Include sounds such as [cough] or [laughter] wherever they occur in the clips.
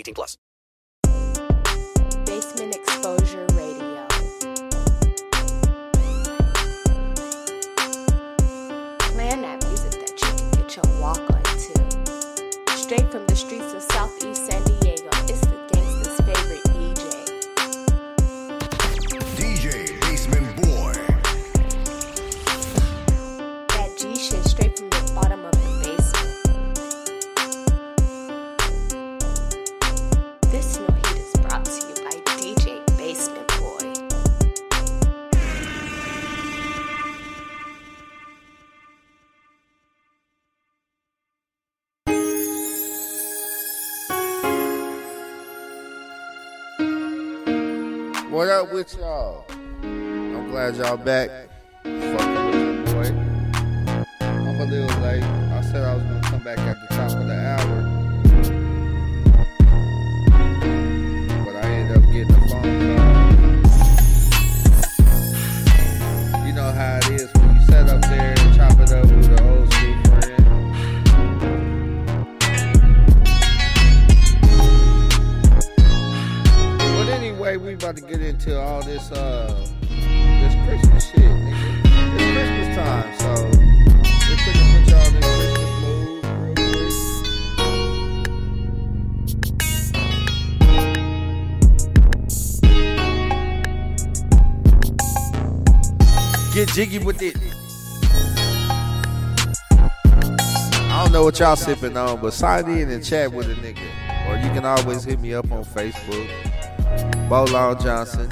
18 plus. Basement Exposure Radio. Playing that music that you can get your walk on to. Straight from the streets of What up with y'all? I'm glad y'all back. Fucking with your boy. I'm a little late. I said I was gonna come back at the top of the Jiggy with it. I don't know what y'all sipping on, but sign in and chat with a nigga. Or you can always hit me up on Facebook. Bolon Johnson.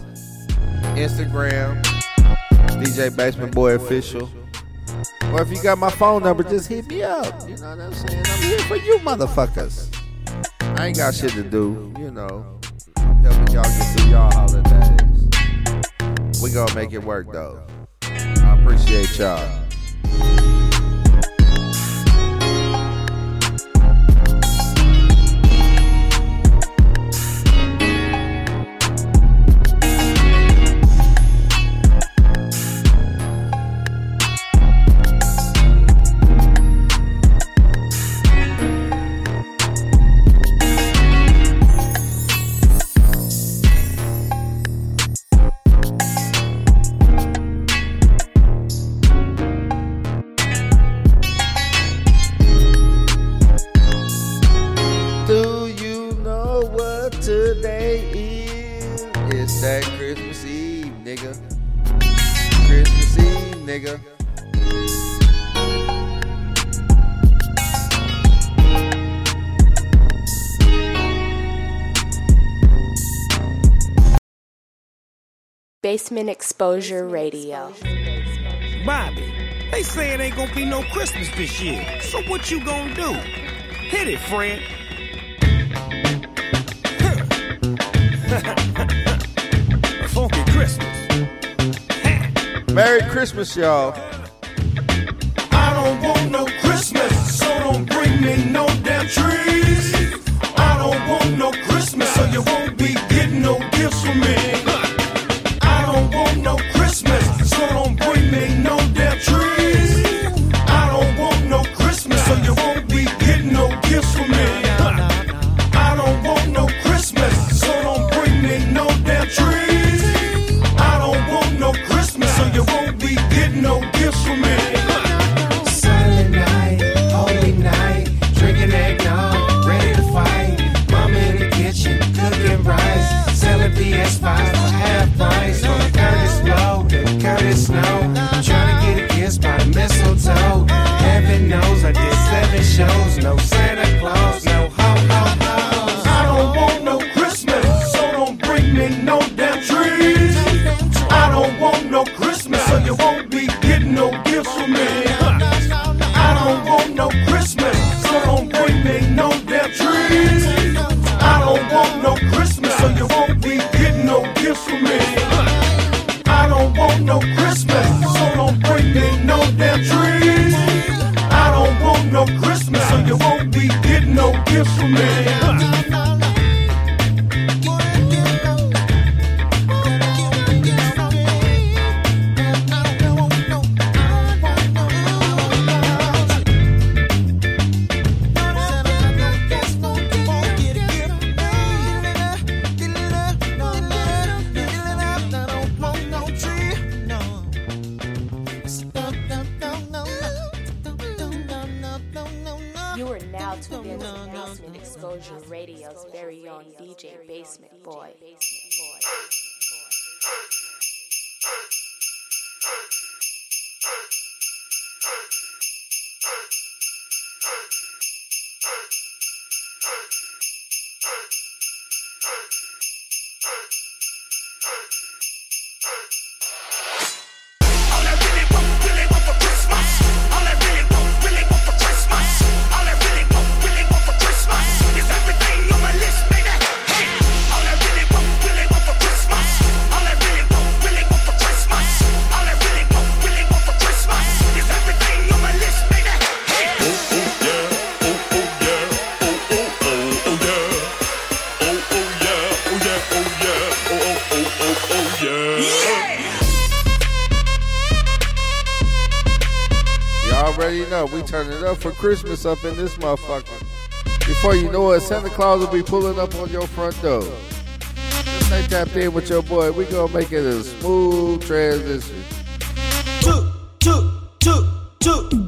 Instagram. DJ Basement Boy Official. Or if you got my phone number, just hit me up. You know what I'm saying? I'm here for you motherfuckers. I ain't got shit to do, you know. Helping y'all get through y'all holidays. We gonna make it work though. Appreciate y'all. Basement Exposure Radio. Bobby, they say it ain't gonna be no Christmas this year. So what you gonna do? Hit it, Fred. A [laughs] funky Christmas. Merry Christmas, y'all. I don't want no Christmas, so don't bring me no damn trees. You are now tuned in to Basement Exposure Radio's very own DJ Basement Boy. Christmas up in this motherfucker. Before you know it, Santa Claus will be pulling up on your front door. Just like that thing with your boy. We gonna make it a smooth transition. Two, two, two, two.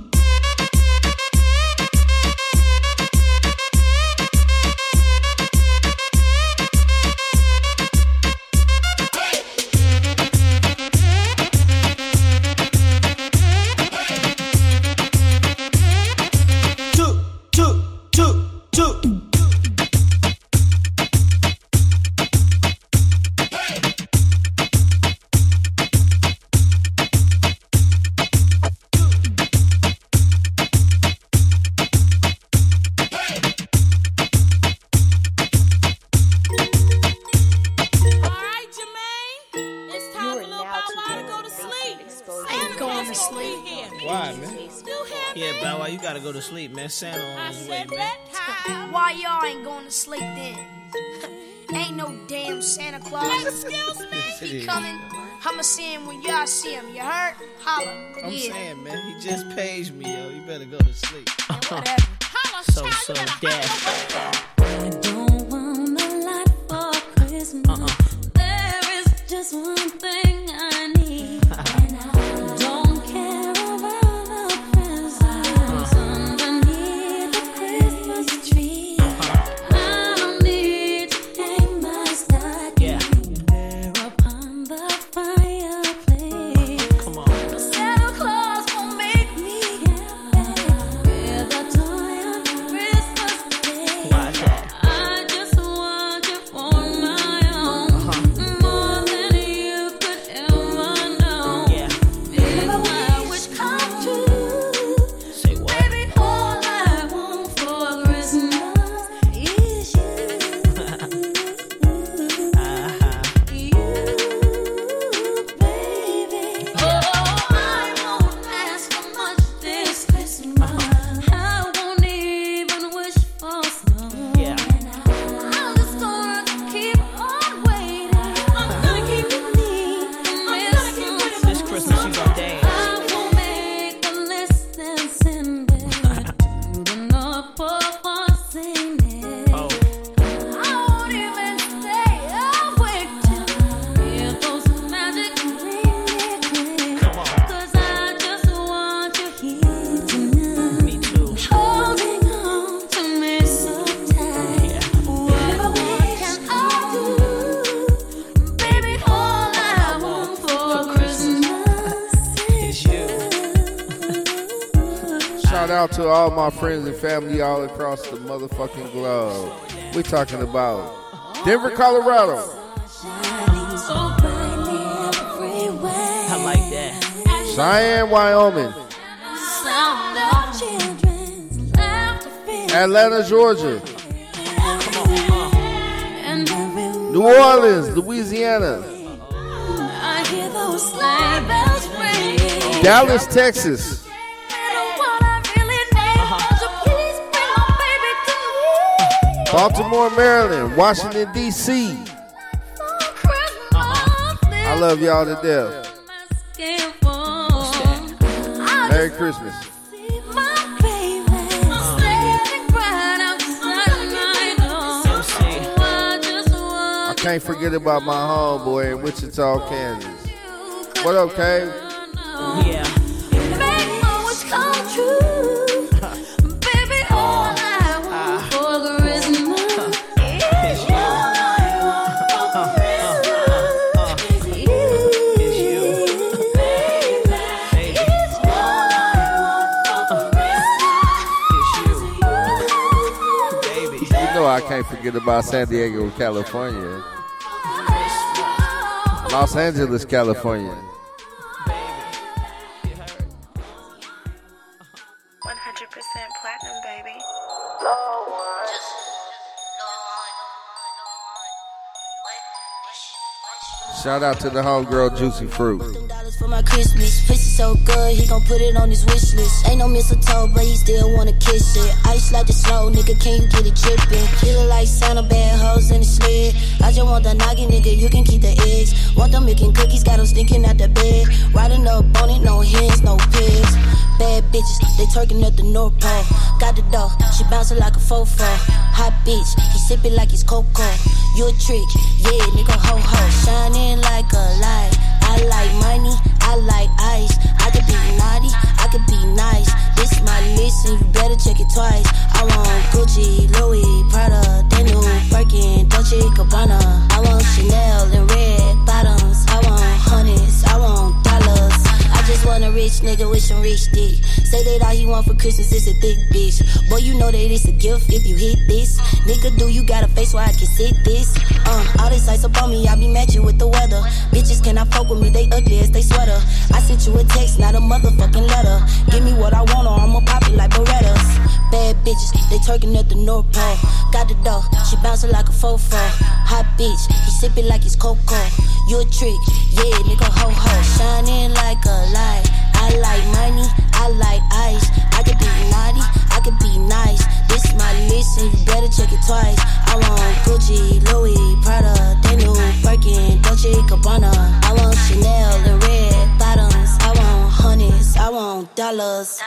Santa on his way, man. Why y'all ain't going to sleep then? [laughs] ain't no damn Santa Claus. Excuse [laughs] He coming. I'ma see him when y'all see him. You heard? Holla. I'm yeah. saying, man, he just paged me, yo. You better go to sleep. [laughs] Whatever. so, so, dad. Uh-uh. There is just one thing all my friends and family all across the motherfucking globe. We're talking about Denver, Colorado. so brightly everywhere. I like that. Cheyenne, Wyoming. Sound of children's laughter fills Atlanta, Georgia. New Orleans, Louisiana. I hear those sleigh bells ring. Dallas, Texas. Baltimore, Maryland. Washington, D.C. I love y'all to death. Merry Christmas. I can't forget about my homeboy in Wichita, Kansas. What up, Kay? Can't forget about San Diego, California. Los Angeles, California. 100% platinum, baby. Shout out to the homegirl Juicy Fruit. For my Christmas. Pussy so good, he gon' put it on his wish list. Ain't no mistletoe, but he still wanna kiss it. Ice like the snow, nigga, can you get it drippin'? Feelin' like Santa bad hoes in the sled. I just want the noggin, nigga, you can keep the eggs. Want them making cookies, got them stinking out the bed. Riding up on it, no hens, no pigs. Bad bitches, they twerking at the North Pole. Got the dough, she bouncing like a fofo. Hot bitch, he sippin' like he's cocoa. You a trick, yeah, nigga, want for Christmas is a thick bitch. Boy, you know that it's a gift if you hit this. Nigga, do you got a face where I can sit this? Uh, all this ice up on me, I be matching with the weather. Bitches cannot fuck with me, they ugly as they sweater. I sent you a text, not a motherfucking letter. Give me what I want or I'ma pop it like Berettas. Bad bitches, they twerking at the North Pole. Got the dough, she bouncing like a fofo. Hot bitch, he sipping like it's cocoa. You a trick, yeah, nigga, ho ho. Shining like a light. I like money, I like ice. I could be naughty, I could be nice. This my list and you better check it twice. I want Gucci, Louis, Prada, Daniel, Birkin, Dolce Gabbana. I want Chanel and red bottoms. I want hundreds, I want dollars.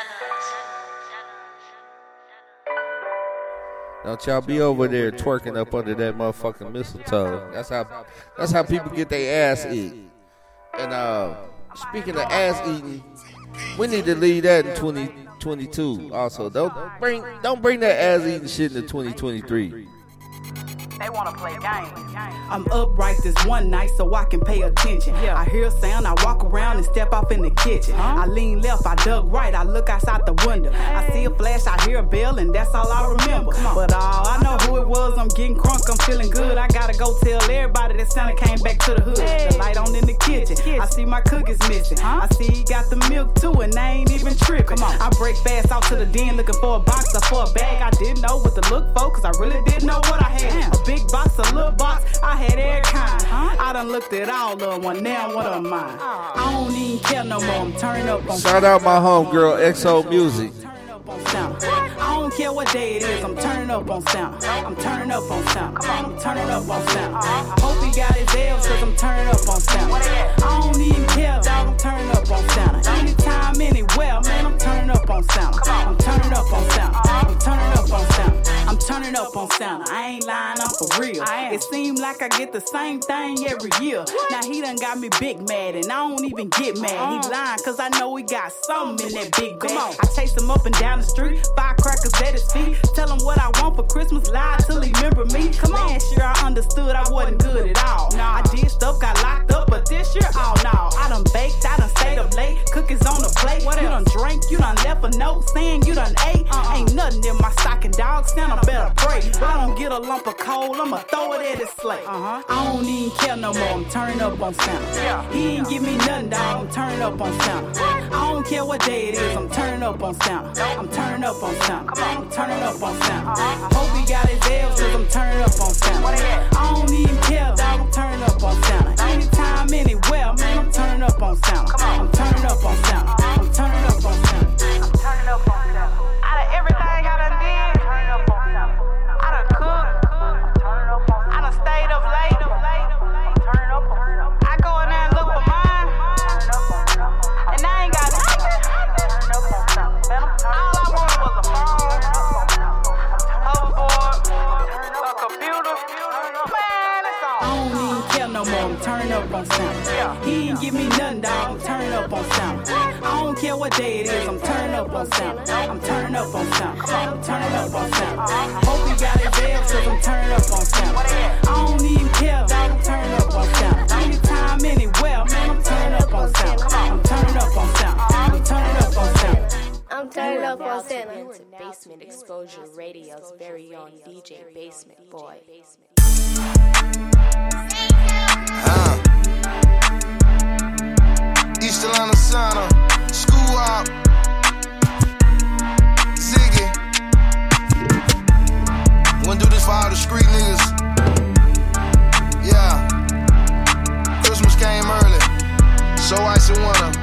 Don't y'all be over there twerking up under that motherfucking mistletoe. That's how that's how people get their ass eat. And uh speaking of ass eating, we need to leave that in 2022 also. Don't bring don't bring that ass eating shit into 2023. They wanna play games. I'm upright this one night so I can pay attention. I hear a sound, I walk around and step off in the kitchen. I lean left, I duck right, I look outside the window. I see a flash, I hear a bell, and that's all I remember. But all I know who it was, I'm getting crunk, I'm feeling good. I gotta go tell everybody that Santa came back to the hood. The light on in the kitchen. I see my cookies missing. I see he got the milk too, and I ain't even tripping. I break fast out to the den looking for a box or for a bag. I didn't know what to look for, cause I really didn't know what I had. A big box, a little box, I had every kind. I done looked at all of one, now one of mine. I don't even care no more, I'm turning up on Shout out my homegirl XO Music. sound. I don't care what day it is, I'm turning up on sound. I'm turning up on sound. I'm turning up on sound. I hope he got his L's cause I'm turning up on sound. I don't even care, dog, I'm turning up on sound. Anytime, anywhere, man, I'm turning up on sound. I'm turning up on sound. I'm turning up on sound. I'm turning up on sound. I ain't lying, I'm for real. It seems like I get the same thing every year. Now he done got me big mad, and I don't even get mad. He lying cause I know he got something in that big bag. I chase him up and down the street, firecrackers at his feet. Tell him what I want for Christmas, lie till he remember me. Come on, last year I understood I wasn't good at all. Nah, I did stuff, got locked up, but this year, oh no. I done baked, I done stayed up late, cookies on the plate. What you done drank, you done left a note saying you done ate. Uh-uh. Ain't nothing in my stocking, dog. Santa better pray. But I don't get a lump of coal, I'ma throw it at his slate. Uh-huh. I don't even care no more, I'm turning up on Santa. He ain't give me nothing, dog. I'm turning up on Santa. I don't care what day it is, I'm turning up on Santa. I'm turning up on Santa. I'm turning up on sound. Hope he got his L's cause I'm turning up on Santa. I don't even care, dog. I'm turning up on Santa. Anytime, anywhere, man, I'm turning up on Santa. I'm turning up on Santa. I'm turning up on Santa. I'm turning up on Santa. I'm turning up on sound. He ain't give me nothing, dog. Turning up on sound. I don't care what day it is. I'm turning up on sound. I'm turning up on sound. I'm turning up on sound. Hope he got his L's cause I'm turning up on sound. I don't even care, dog. I'm turning up on sound. Anytime, anywhere, man. I'm turning up on sound. I'm turning up on sound. I'm turning up on sound. I'm turning up. To Basement Exposure Radio. Radio's very own DJ Basement Boy. Uh. East Atlanta Santa, School Up, Ziggy. Wanna do this for all the street niggas. Yeah. Christmas came early, so ice and winter.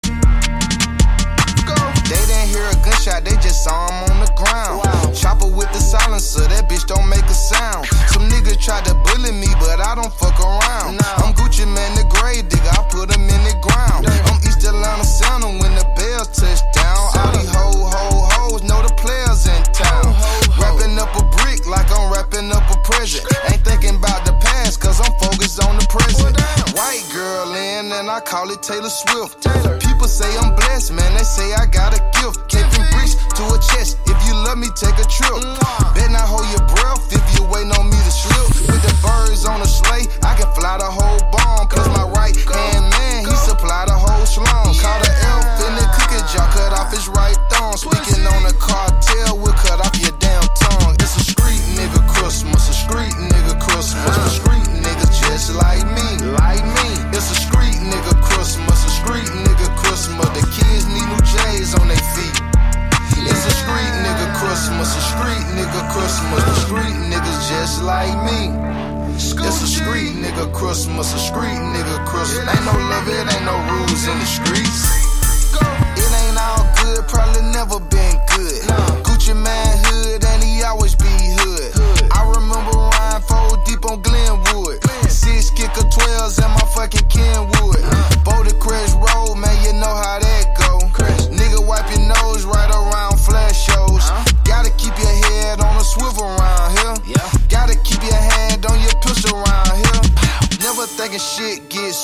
They saw him on the ground. Chopper with the silencer, that bitch don't make a sound. Some niggas tried to bully me, but I don't fuck around. I'm Gucci Mane, the grave digger, I put him in the ground. I'm East Atlanta Santa when the bell touch down. All these ho ho hoes know the players in town. Wrapping up a brick like I'm wrapping up a present. Ain't thinking about the past, cause I'm focused on the present. White girl in, and I call it Taylor Swift. Taylor. People say I'm blessed, man, they say I got a gift. Taking bricks to a chest. If you love me, take a trip. Bet not hold your breath if you waiting on me to slip. With the birds on the sleigh, I can fly the whole bomb. Plus my right hand man, he supply the whole slum. Caught an elf in the cookie jar, cut off his right thumb. Speaking on a cartel, we'll cut off your damn tongue. It's a street nigga Christmas, a street nigga Christmas. A street niggas just like me, street nigga Christmas. The street niggas just like me. It's a street nigga Christmas, a street nigga Christmas. Ain't no love, it ain't no rules in the streets. It ain't all good, probably never been good. Gucci Mane hood, and he always be hood. I remember Ryan four deep on Glenwood. Six kicker 12s and my fucking Kenwood. Boulder Crest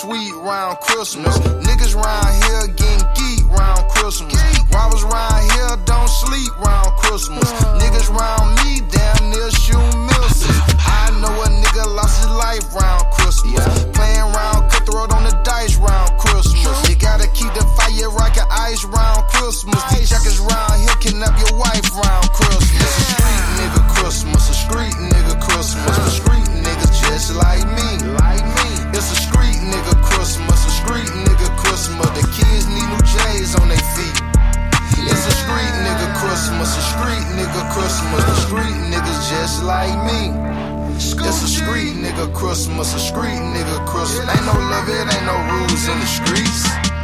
sweet round Christmas. Niggas round here getting geek round Christmas. Robbers round here don't sleep round Christmas. Niggas round me damn near shoot misses. Know a nigga lost his life round Christmas. Playing round cutthroat on the dice round Christmas. You gotta keep the fire rockin' ice round Christmas. These jackets round here kidnap your wife round Christmas. It's a street nigga Christmas, a street nigga Christmas. A street niggas just like me, like me. It's a street nigga Christmas, a street nigga Christmas. The kids need new J's on their feet. It's a street nigga Christmas, a street nigga Christmas. The street niggas just like me. It's a street nigga Christmas, a street nigga Christmas. Ain't no love, it ain't no rules in the streets.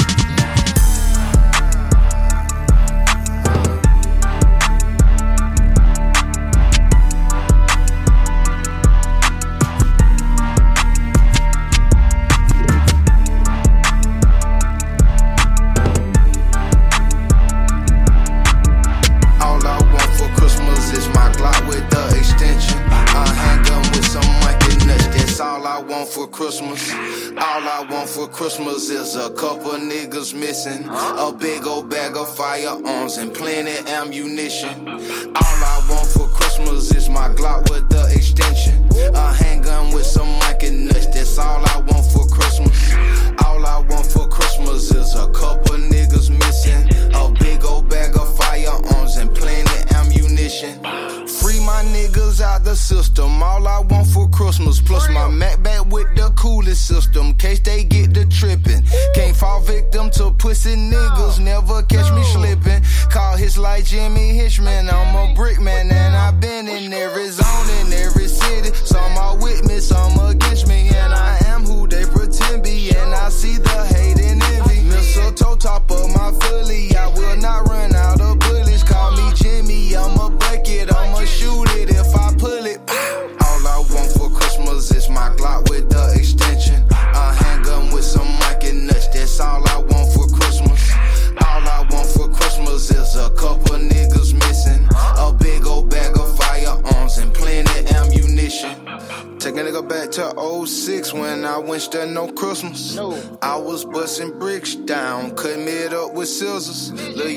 Christmas is a couple niggas missing, a big old bag of firearms and plenty ammunition. All I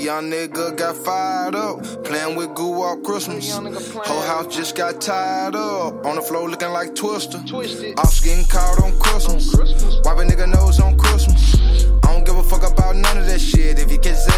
young nigga got fired up, playing with goo all Christmas. Whole house just got tied up, on the floor looking like Twister. Ops getting caught on Christmas. Wipe a nigga nose on Christmas. I don't give a fuck about none of that shit. If he catch his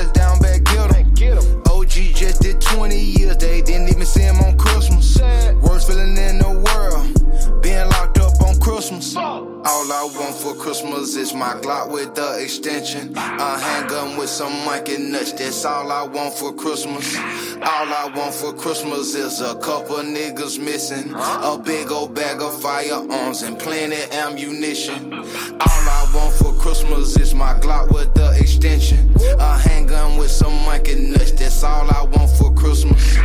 Christmas is my Glock with the extension. A handgun with some Mikey nuts, that's all I want for Christmas. All I want for Christmas is a couple niggas missing. A big old bag of firearms and plenty ammunition. All I want for Christmas is my Glock with the extension. A handgun with some Mikey nuts, that's all I want for Christmas.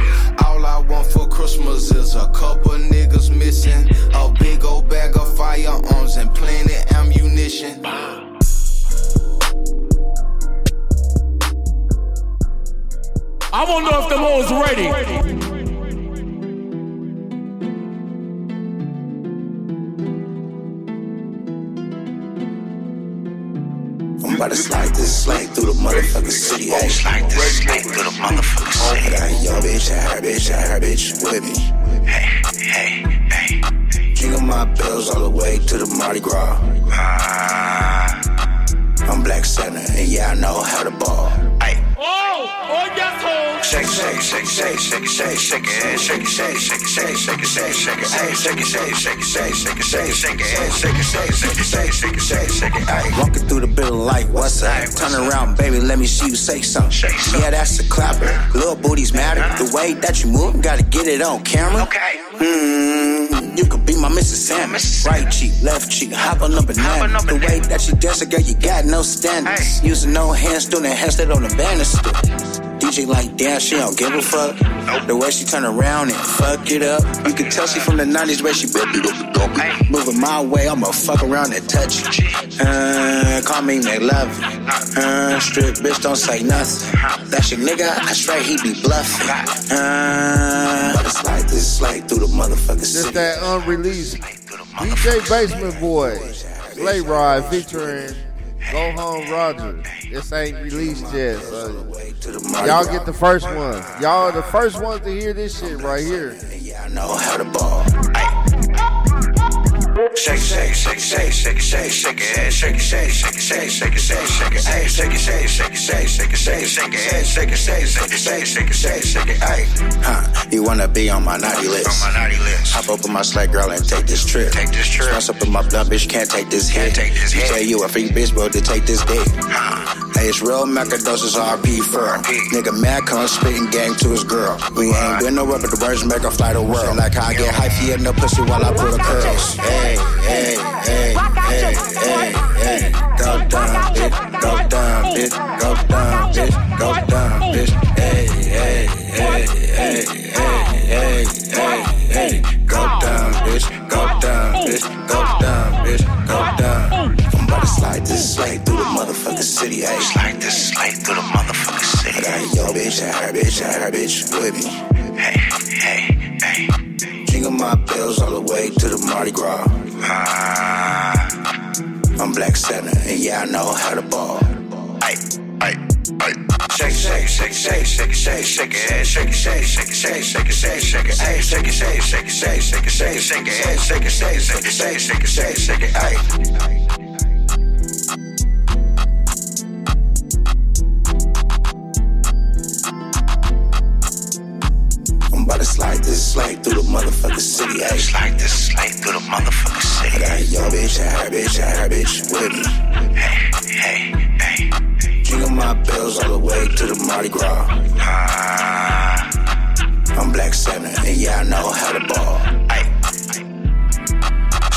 All I want for Christmas is a couple niggas missing. A big old the ready. I'm about to slide this slang through the motherfucking city. Hey, slide this slang through the motherfucking city. I got your bitch, and her bitch, and her bitch with me. Hey, hey, hey. Jingle my bells all the way to the Mardi Gras. I'm Black Santa, and yeah, I know how to ball. Shake, shake, shake, shake, shake, shake, shake it, shake shake, shake shake, shake shake, shake ay, shake shake, shake shake, shake shake, shake it, ay, shake shake, shake shake, shake shake, it, ay. Walking through the building like, what's up? Turn around, baby, let me see you say something. Yeah, that's a clapper. Little booties matter. The way that you move, gotta get it on camera. Okay. Hmm, you could be my Mrs. Sam. Right cheek, left cheek, hop on up and down. The way that you dance, girl, you got no standards. Using no hands, doing a handstand on the banister. DJ like, damn, she don't give a fuck. The way she turn around and fuck it up. You can tell she from the 90s where she built it up. Moving my way, I'ma fuck around and touch it. Uh, call me McLovin. Uh, strip bitch, don't say nothing. That's your nigga, I swear he be bluffing. Uh, but it's like this, like through the motherfucking Just city. that unreleased DJ Basement Boy, Slay Ride featuring Go Home Roger. This ain't released yet, so y'all get the first one. Y'all are the first ones to hear this shit right here. I know how to ball. Shake, shake, shake, shake, shake, shake, shake it, shake it, shake, shake, shake, shake, shake, shake it, ay, shake it, shake, shake, shake, shake, shake, shake it, ay, shake it, shake, shake, shake, shake, shake, shake ay. Huh? You wanna be on my naughty list? On my naughty list. Hop up with my sled girl and take this trip. Take this trip. Spouse up in my blunt, bitch, can't take this hit. Take this hit. Tell you a freak bitch, bro, to take this dick. Hey, it's real macadoses RP fur. Nigga mad come spitting gang to his girl. We ain't been nowhere but the birds make her fly the world. Like how I get hyphy in the pussy while I pull the curls. Hey, hey, hey, hey, hey, hey. Go down, bitch. Go down, bitch. Go down, bitch. Go down, bitch. Hey, hey, hey, hey, hey, hey, hey, hey. Go down, bitch. Go down, bitch. Go down, bitch. Go down. I'm about to slide this slide through the motherfucking city. Hey, slide this slide through the motherfucking city. I got your bitch and her bitch and her bitch with me. Hey, hey, hey. Jingle my bells all the way to the Mardi Gras. I'm Black Santa, and yeah, I know how to ball. Ay, ay, ay. Shake, shake, shake, shake, shake, shake, shake it, shake it, shake, shake, shake, shake, shake, shake it, ay, shake it, shake, shake, shake, shake, shake, shake it, shake it, shake, shake, shake, shake, shake, shake it, ay. I'm about to slide this slide through the motherfucking city. Hey, slide this slide through the motherfucking city. I got your bitch and her bitch and her bitch with me. Hey, hey, hey. Jingle my bells all the way to the Mardi Gras. Ah. I'm Black Santa, and yeah, I know how to ball.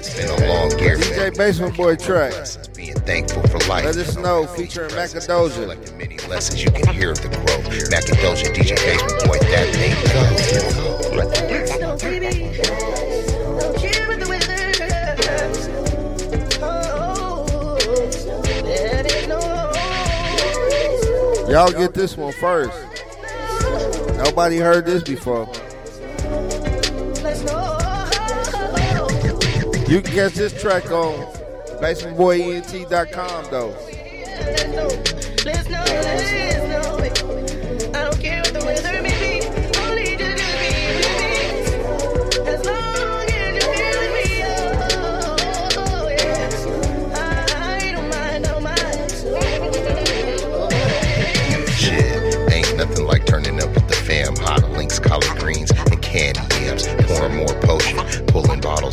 It's been a long year. DJ Basement Boy track. Being thankful for life. Let us know, featuring Macadoja. Like the many lessons, you can hear of the growth. Macadoja, DJ Basement Boy, that thing. Y'all get this one first. Nobody heard this before. You can catch this track on basementboyent.com though.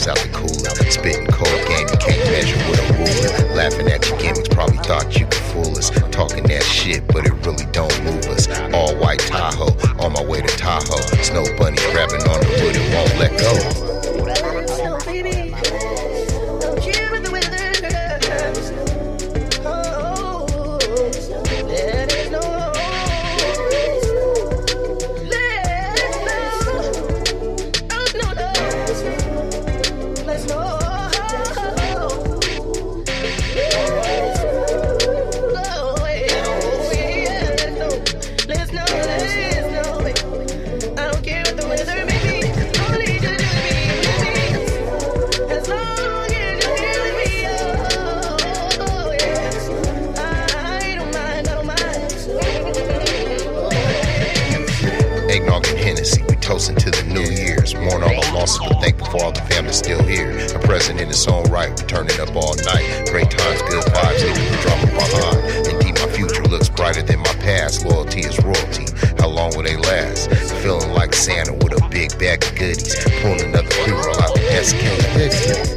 out the cooler. Spitting cold game, you can't measure with a ruler. Laughing at your gimmicks, probably thought you could fool us. Talking that shit, but it really don't move us. All white Tahoe, on my way to Tahoe. Snow bunny grabbing on the wood, it won't let go. It's kid, this.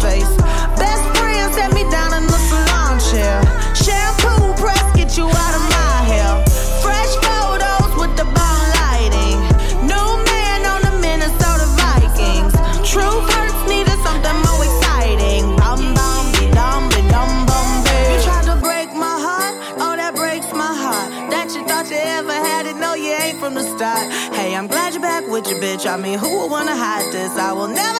face. Best friend set me down in the salon chair. Shampoo press get you out of my hair. Fresh photos with the bomb lighting. New man on the Minnesota Vikings. True hurts needed something more exciting. Bum bum dum be dum bum You tried to break my heart, oh that breaks my heart. That you thought you ever had it, no you ain't from the start. Hey, I'm glad you're back with your bitch. I mean, who would wanna hide this? I will never.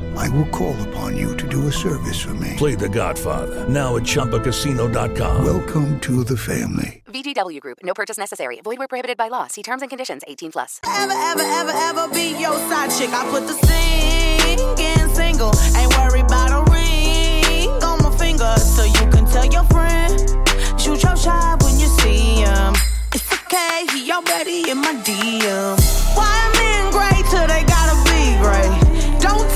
I will call upon you to do a service for me. Play The Godfather now at ChumbaCasino.com. Welcome to the family. VGW Group. No purchase necessary. Void where prohibited by law. See terms and conditions. 18 plus. Ever, ever, ever, ever be your side chick. I put the singing single. Ain't worried about a ring on my finger. So you can tell your friend. Shoot your shot when you see him. It's okay, he already in my DM. Why men great till they gotta be great? Don't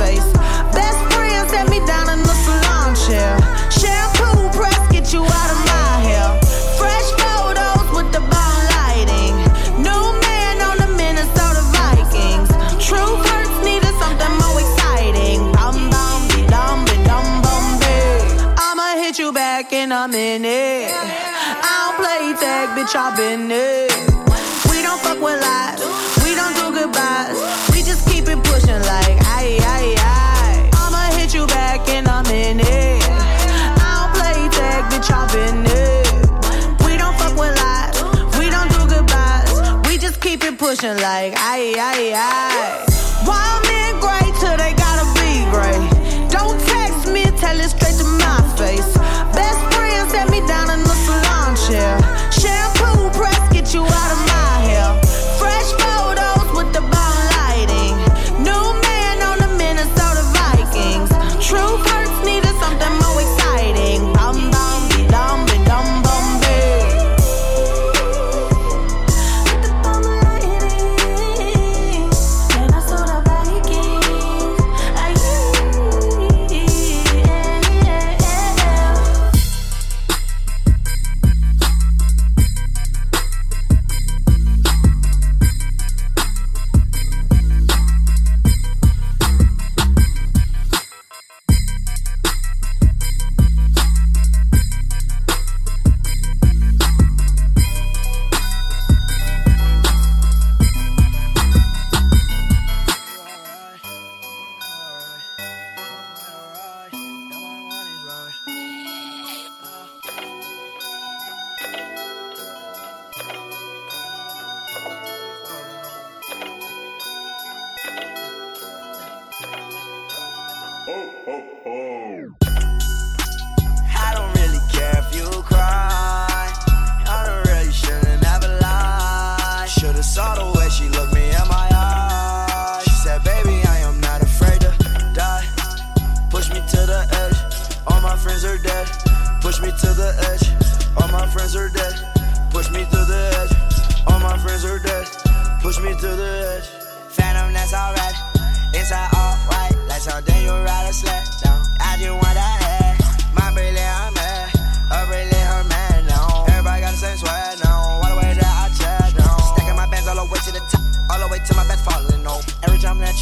face. Best friend set me down in the salon chair. Shampoo press, get you out of my hair. Fresh photos with the bomb lighting. New man on the Minnesota Vikings. True hurts needed something more exciting. Bum bum be dum be dum bum be. I'ma hit you back in a minute. I don't play tag, bitch, I've been there. We don't fuck with keep it pushing like aye, aye, aye. Wild men great till they gotta be great. Don't text me, tell it straight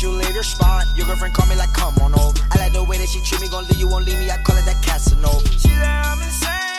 you leave your spot. Your girlfriend call me like, come on over. I like the way that she treat me, gon' leave you, won't leave me. I call it that Casanova. She I'm insane.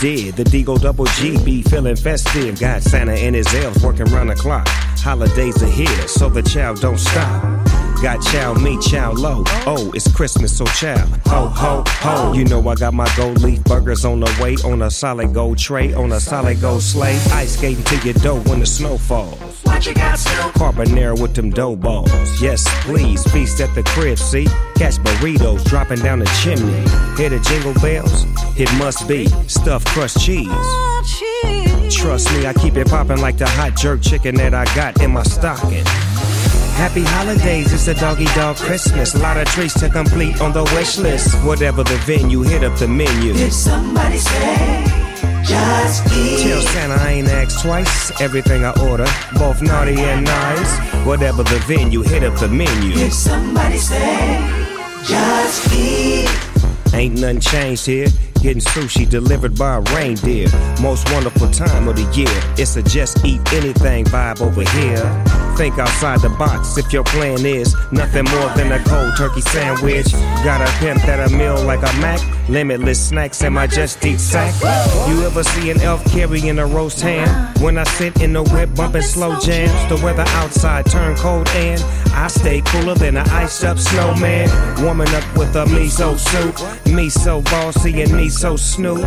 Did. The D-O Double G be feeling festive. Got Santa and his elves working round the clock. Holidays are here, so the child don't stop. Got chow mein, chow low. Oh, it's Christmas, so chow. Ho, ho, ho. You know I got my gold leaf burgers on the way. On a solid gold tray, on a solid gold sleigh. Ice skating to your dough when the snow falls. What you got? Carbonara with them dough balls. Yes, please, feast at the crib, see? Catch burritos dropping down the chimney. Hear the jingle bells? It must be stuffed crust oh, cheese. Trust me, I keep it popping like the hot jerk chicken that I got in my stocking. Happy holidays, it's a doggy dog Christmas. A lot of treats to complete on the wish list. Whatever the venue, hit up the menu. Did somebody say Just Eat? Tell Santa I ain't asked twice. Everything I order, both naughty and nice. Whatever the venue, hit up the menu. Did somebody say Just Eat? Ain't nothing changed here. Getting sushi delivered by a reindeer. Most wonderful time of the year. It's a just eat anything vibe over here. Think outside the box if your plan is nothing more than a cold turkey sandwich. Got a pimp that a meal like a Mac. Limitless snacks in my just eat sack. You ever see an elf carrying a roast ham? When I sit in the whip bumping slow jams, the weather outside turn cold and I stay cooler than an ice up snowman. Warming up with a miso soup. Me so bossy and me so snoop.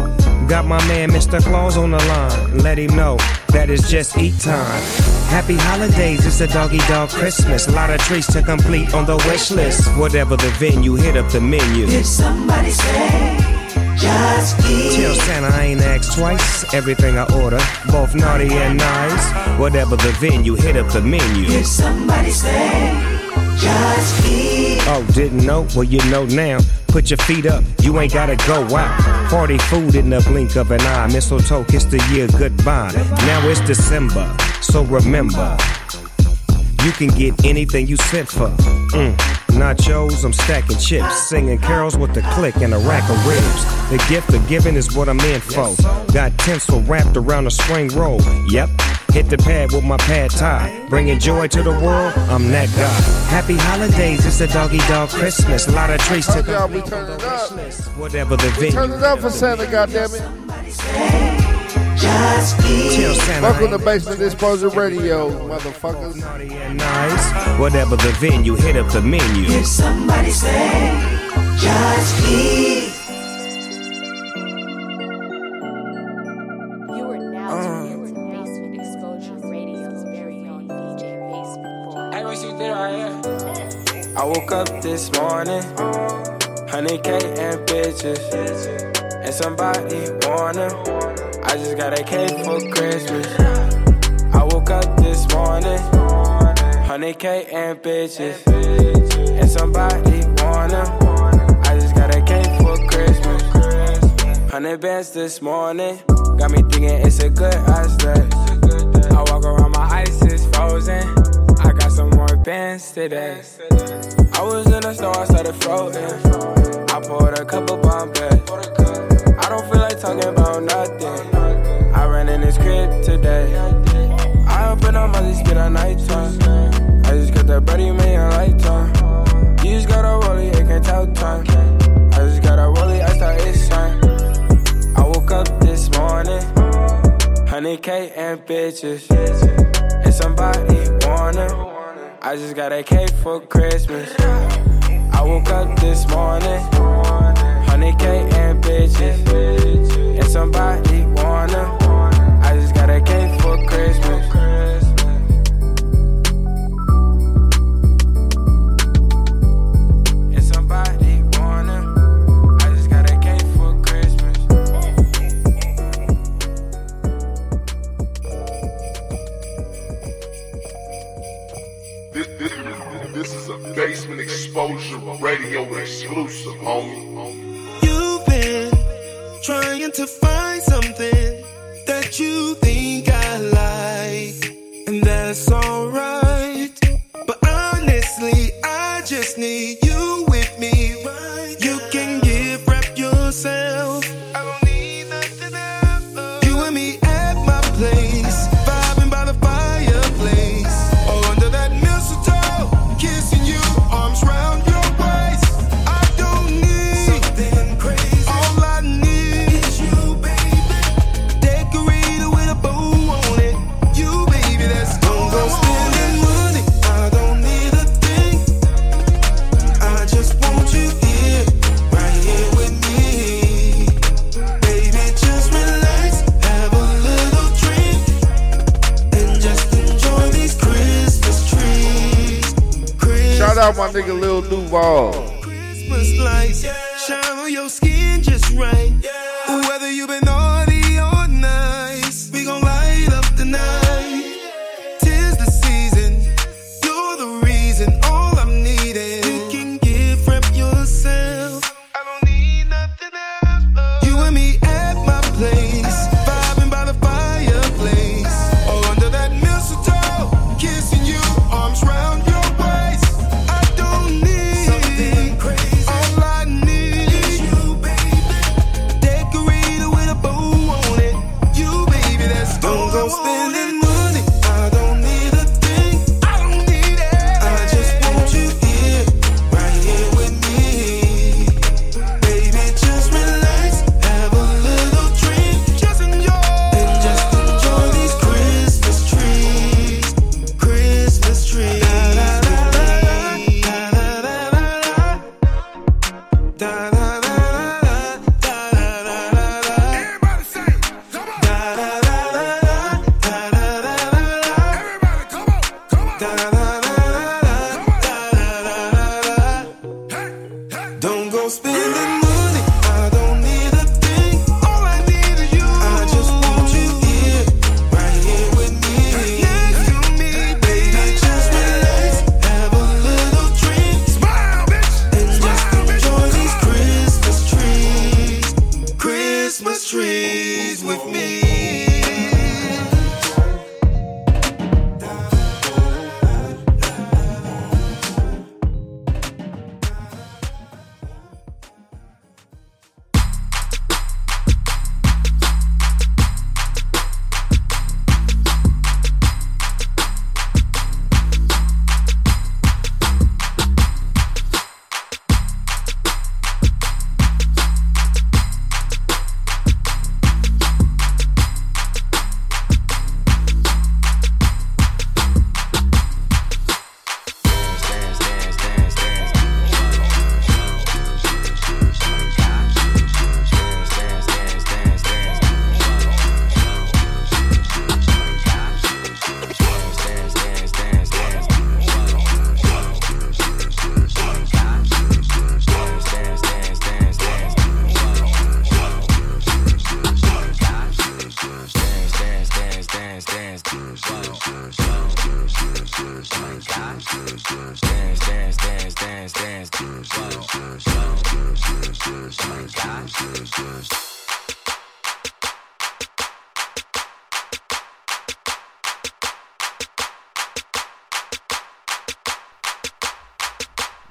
Got my man Mr. Claus on the line. Let him know that it's just eat time. Happy holidays, it's a doggy dog Christmas. A lot of treats to complete on the wish list. Whatever the venue, hit up the menu. Did somebody say Just Eat? Tell Santa I ain't asked twice. Everything I order, both naughty and nice. Whatever the venue, hit up the menu. Did somebody say Just Eat? Oh, didn't know? Well, you know now. Put your feet up, you ain't gotta go out. Party food in the blink of an eye. Mistletoe kiss the year goodbye. Now it's December, so remember. You can get anything you sent for. Mm. Nachos, I'm stacking chips, singing carols with the click and a rack of ribs. The gift of giving is what I'm in for. Got tinsel wrapped around a spring roll. Yep, hit the pad with my pad thai. Bringing joy to the world, I'm that guy. Happy holidays, it's a doggy dog Christmas. A lot of treats to y'all, we turn it up. Whatever the We turn it up for Santa, goddammit. Just Eat? Tell Santa Welcome to Basement Exposure Radio, motherfuckers. nice. Whatever the venue, hit up the menu. Did somebody say Just Eat? You are now uh. tuned into Basement Exposure Radio's very own DJ Basement Boy. Hey, what you did right here? I woke up this morning, 100k and bitches, and somebody want 'em. I just got a cake for Christmas. I woke up this morning, 100k and bitches, and somebody want 'em. I just got a cake for Christmas. 100 bands this morning, got me thinking it's a good aspect. I walk around, my ice is frozen. I got some more bands today. I was in the snow, I started floating. I poured a couple bomb bags. I don't feel like talking about nothing. I in this crib today. I open up my spit at nighttime. I just got that Brady man lifetime. You just got a rollie, it can't tell time. I just got a rollie, I start it's time. I woke up this morning, 100k and bitches, and somebody want 'em. I just got a cake for Christmas. I woke up this morning, 100k and bitches, and somebody just got a cake for Christmas. And somebody want 'em. I just got a cake for Christmas. This, this, this is a Basement Exposure Radio exclusive, homie. You've been trying to find something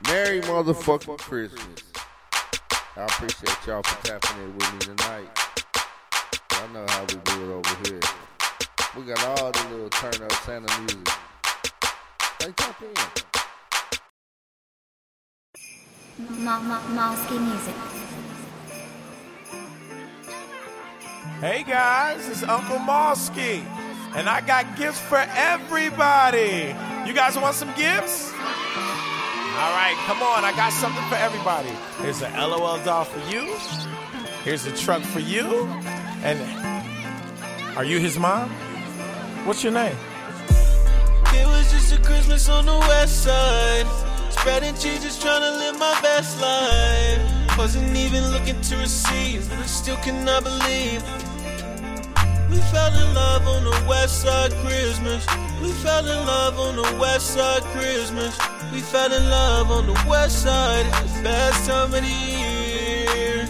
Merry motherfucking Christmas. I appreciate y'all for tapping in with me tonight. Y'all know how we do it over here. We got all the little turn up Santa music. Hey, tap in. Mosky music. Hey guys, it's Uncle Mosky, and I got gifts for everybody. You guys want some gifts? All right, come on, I got something for everybody. Here's a LOL doll for you. Here's a truck for you. And are you his mom? What's your name? It was just a Christmas on the west side. Spreading cheese, just trying to live my best life. Wasn't even looking to receive, but I still cannot believe. We fell in love on the west side Christmas. We fell in love on the west side Christmas. We fell in love on the west side. The best time of the year.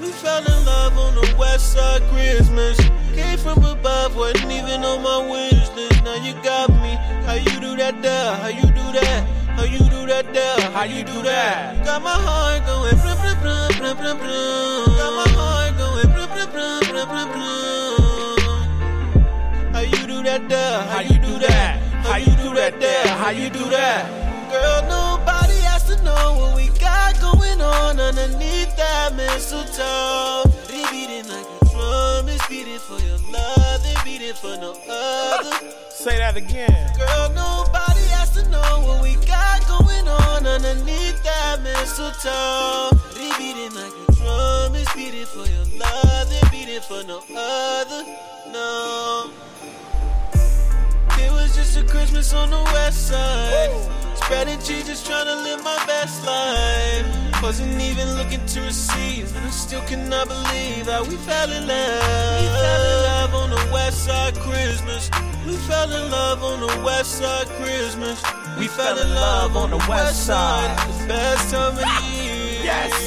We fell in love on the west side Christmas. Came from above, wasn't even on my wish list. Now you got me. How you do that there? How you do that? How you do that there? How you do that? Got my heart going brum brum brum brum brum brum. Got my heart going brum brum brum brum brum brum. How you do that there? How you that there? How you do that? Girl, nobody has to know what we got going on underneath that mistletoe. They beating like a drum, it's beating for your love, they beating for no other. Say that again. Girl, nobody has to know what we got going on underneath that mistletoe. They beating like a drum, it's beating for your love, they beating for no other. No. Christmas on the west side. Spreading cheese, just trying to live my best life. Wasn't even looking to receive, and I still cannot believe how we fell in love. We fell in love on the West Side Christmas. We fell in love on the West Side Christmas. We fell in love on the West Side. The best time of year. Yes.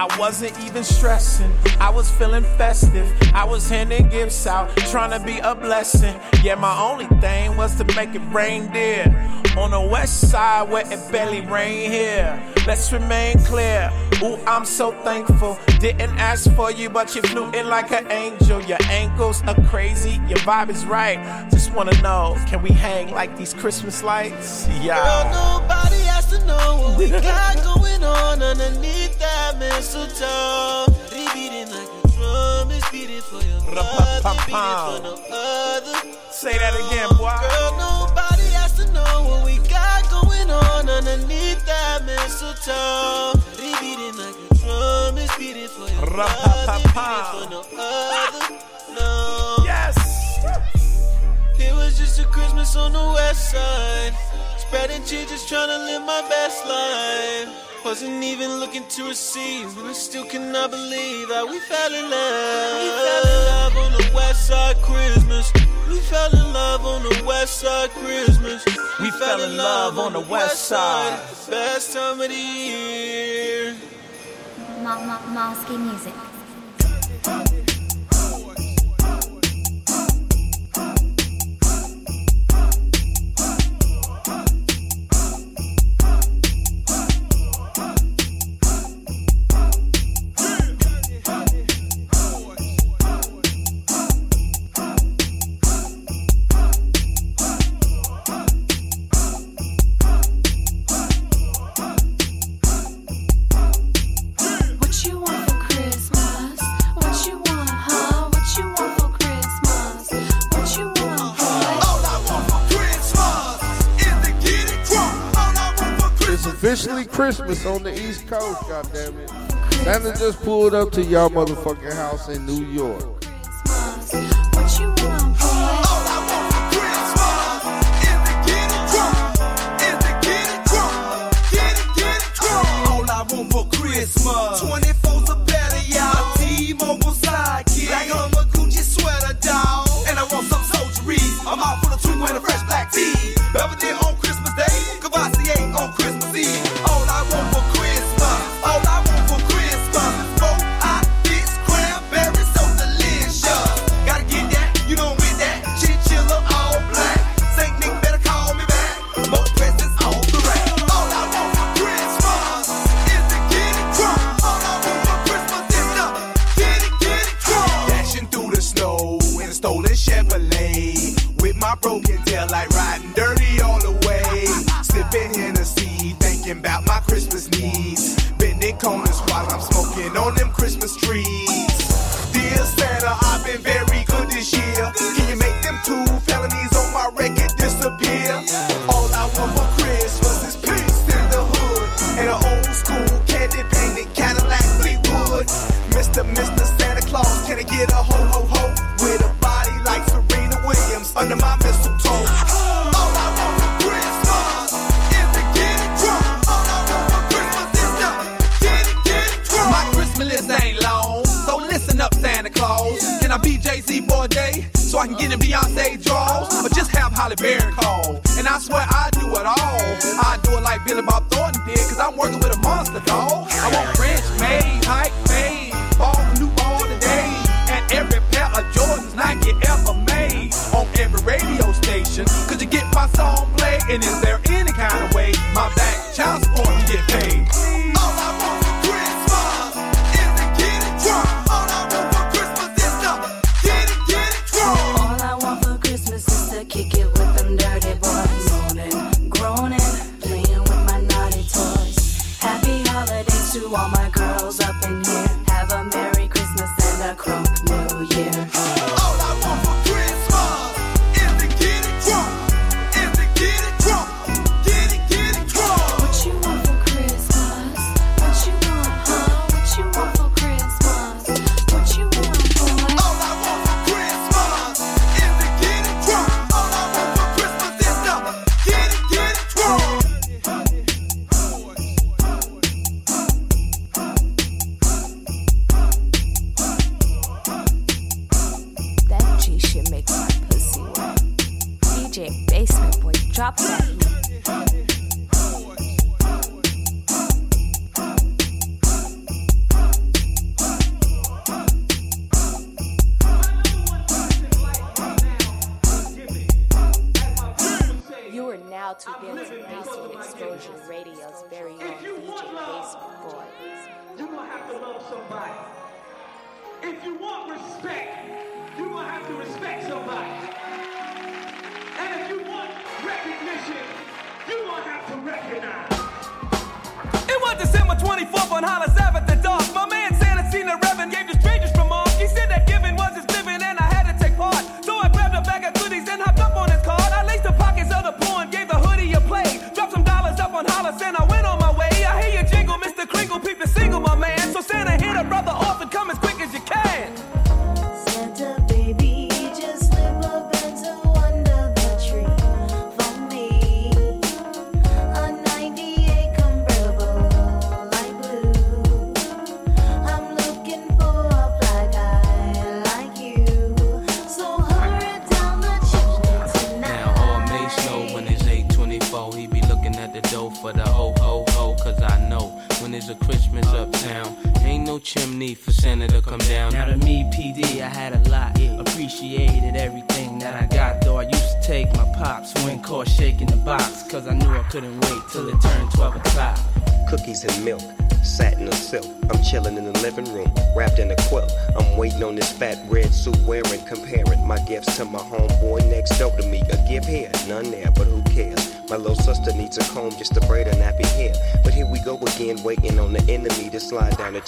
I wasn't even stressing. I was feeling festive. I was handing gifts out, trying to be a blessing. Yeah, my only thing was to make it rain there. On the west side where it barely rain here. Let's remain clear. Ooh, I'm so thankful. Didn't ask for you, but you flew in like an angel. Your ankles are crazy, your vibe is right. Just wanna know, can we hang like these Christmas lights? Yeah. Girl, nobody has to know what we got going on underneath that mistletoe. Beating like a drum, it's beating for your love, they beating for no other. Say that again, boy. Girl, nobody has to know what we going on underneath that mistletoe. They beating like a drum, it's beating for your beating for no other. No. Yes. It was just a Christmas on the west side. Spreading cheese, just trying to live my best life. Wasn't even looking to receive, and I still cannot believe that we fell in love. We fell in love on the west side Christmas. We fell in love on the west side Christmas. We fell in love on the west side. The best time of the year. Ma- ma- Mosky music. Officially Christmas on the East Coast, goddammit. Santa just pulled up to y'all motherfucking house in New York. And is there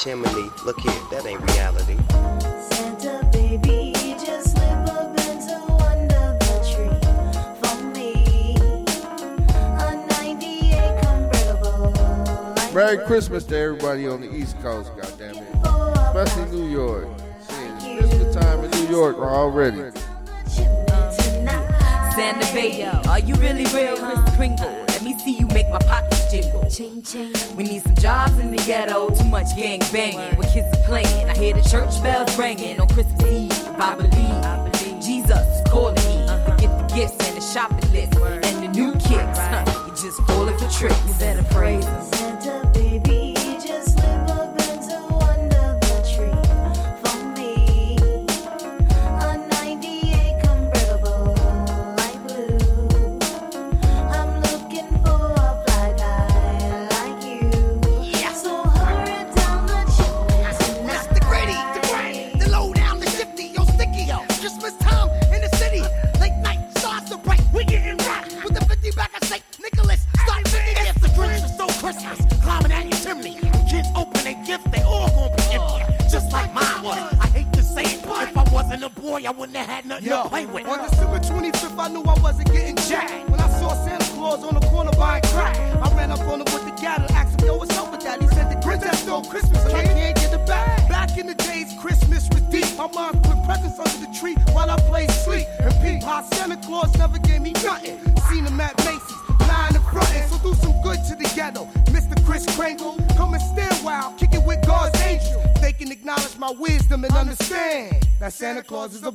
chimney. Look here, that ain't reality. Santa baby. Merry Christmas to everybody on the East Coast, goddammit. Especially New York. Shit, it's Christmas time in New York already. gang banging, with kids are playing. I hear the church bells ringing on Christmas causes a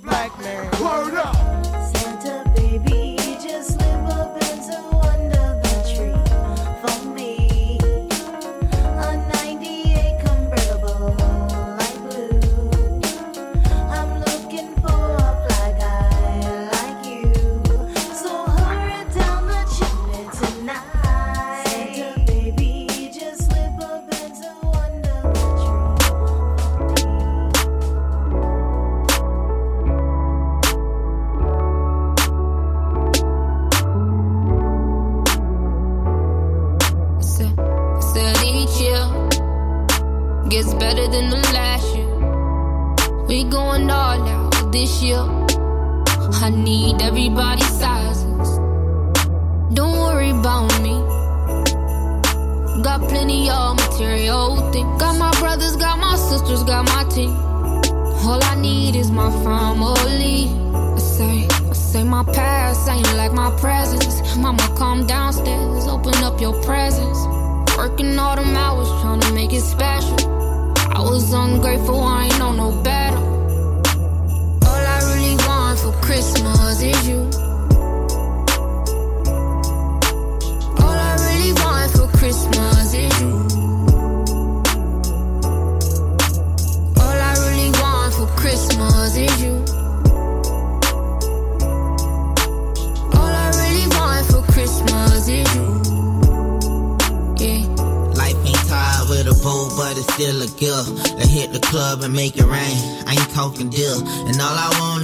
a. Let's hit the club and make it rain. I ain't talking deal. And all I wanted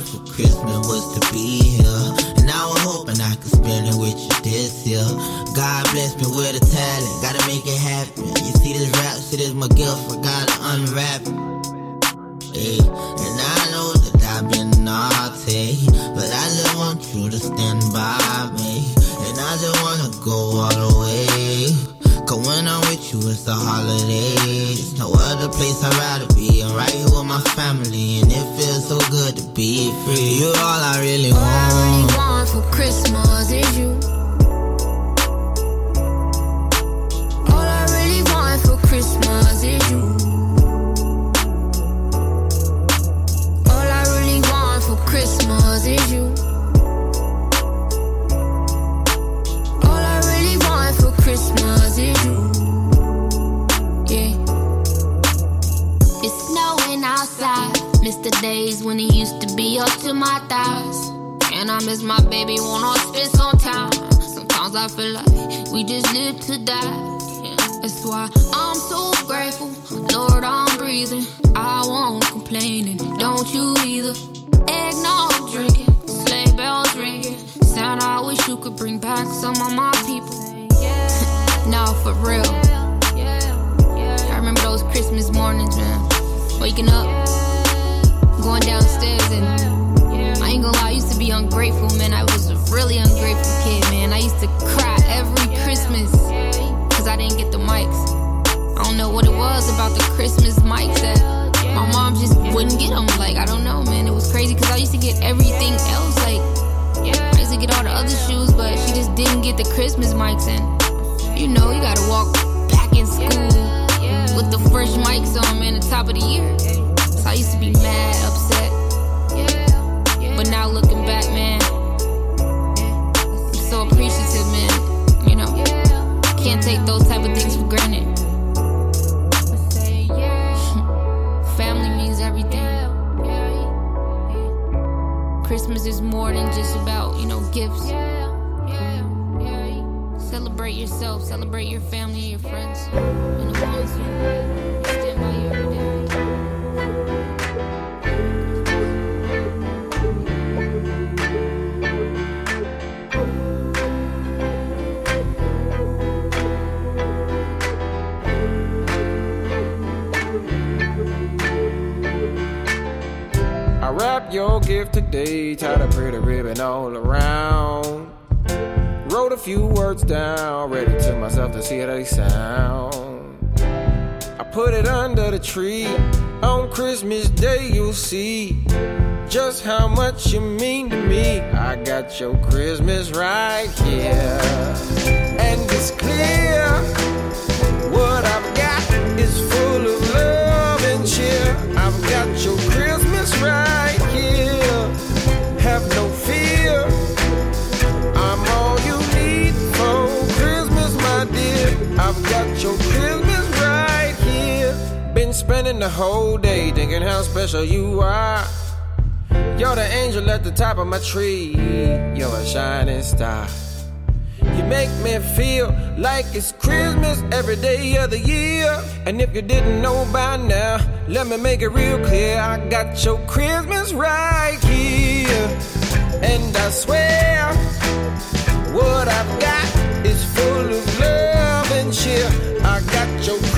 Christmas mics that my mom just wouldn't get them. Like, I don't know, man. It was crazy because I used to get everything else. Like, I used to get all the other shoes, but she just didn't get the Christmas mics. And, you know, you gotta walk back in school with the fresh mics on, man, the top of the year. So I used to be mad, upset. But now looking back, man, I'm so appreciative, man. You know, can't take those type of things for granted. Family means everything. Christmas is more than just about, you know, gifts. Celebrate yourself, celebrate your family, your friends, and the ones who stand by you every day. Your gift today, tied a pretty ribbon all around. Wrote a few words down, read it to myself to see how they sound. I put it under the tree. On Christmas Day, you'll see just how much you mean to me. I got your Christmas right here. And it's clear what I've got is full of love and cheer. I've got your Christmas spending the whole day thinking how special you are. You're the angel at the top of my tree. You're a shining star. You make me feel like it's Christmas every day of the year. And if you didn't know by now, let me make it real clear. I got your Christmas right here. And I swear, what I've got is full of love and cheer. I got your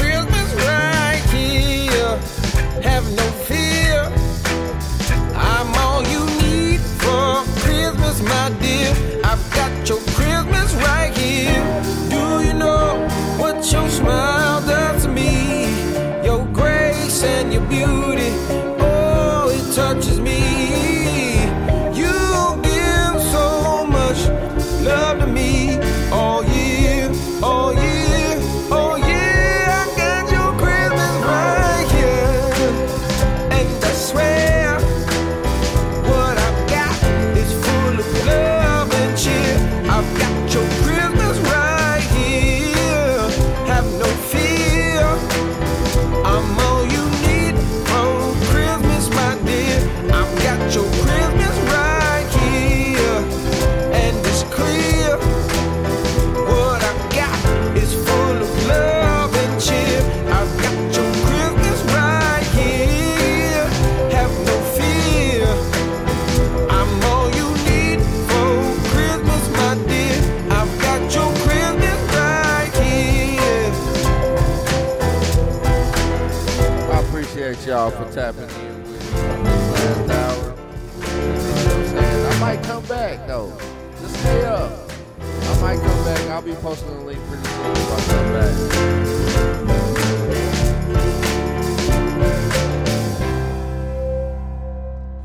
be posting a link pretty soon if I come back.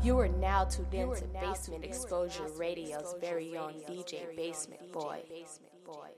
You are now tuned into Basement Exposure Radio's very own DJ Basement Boy. Basement Boy.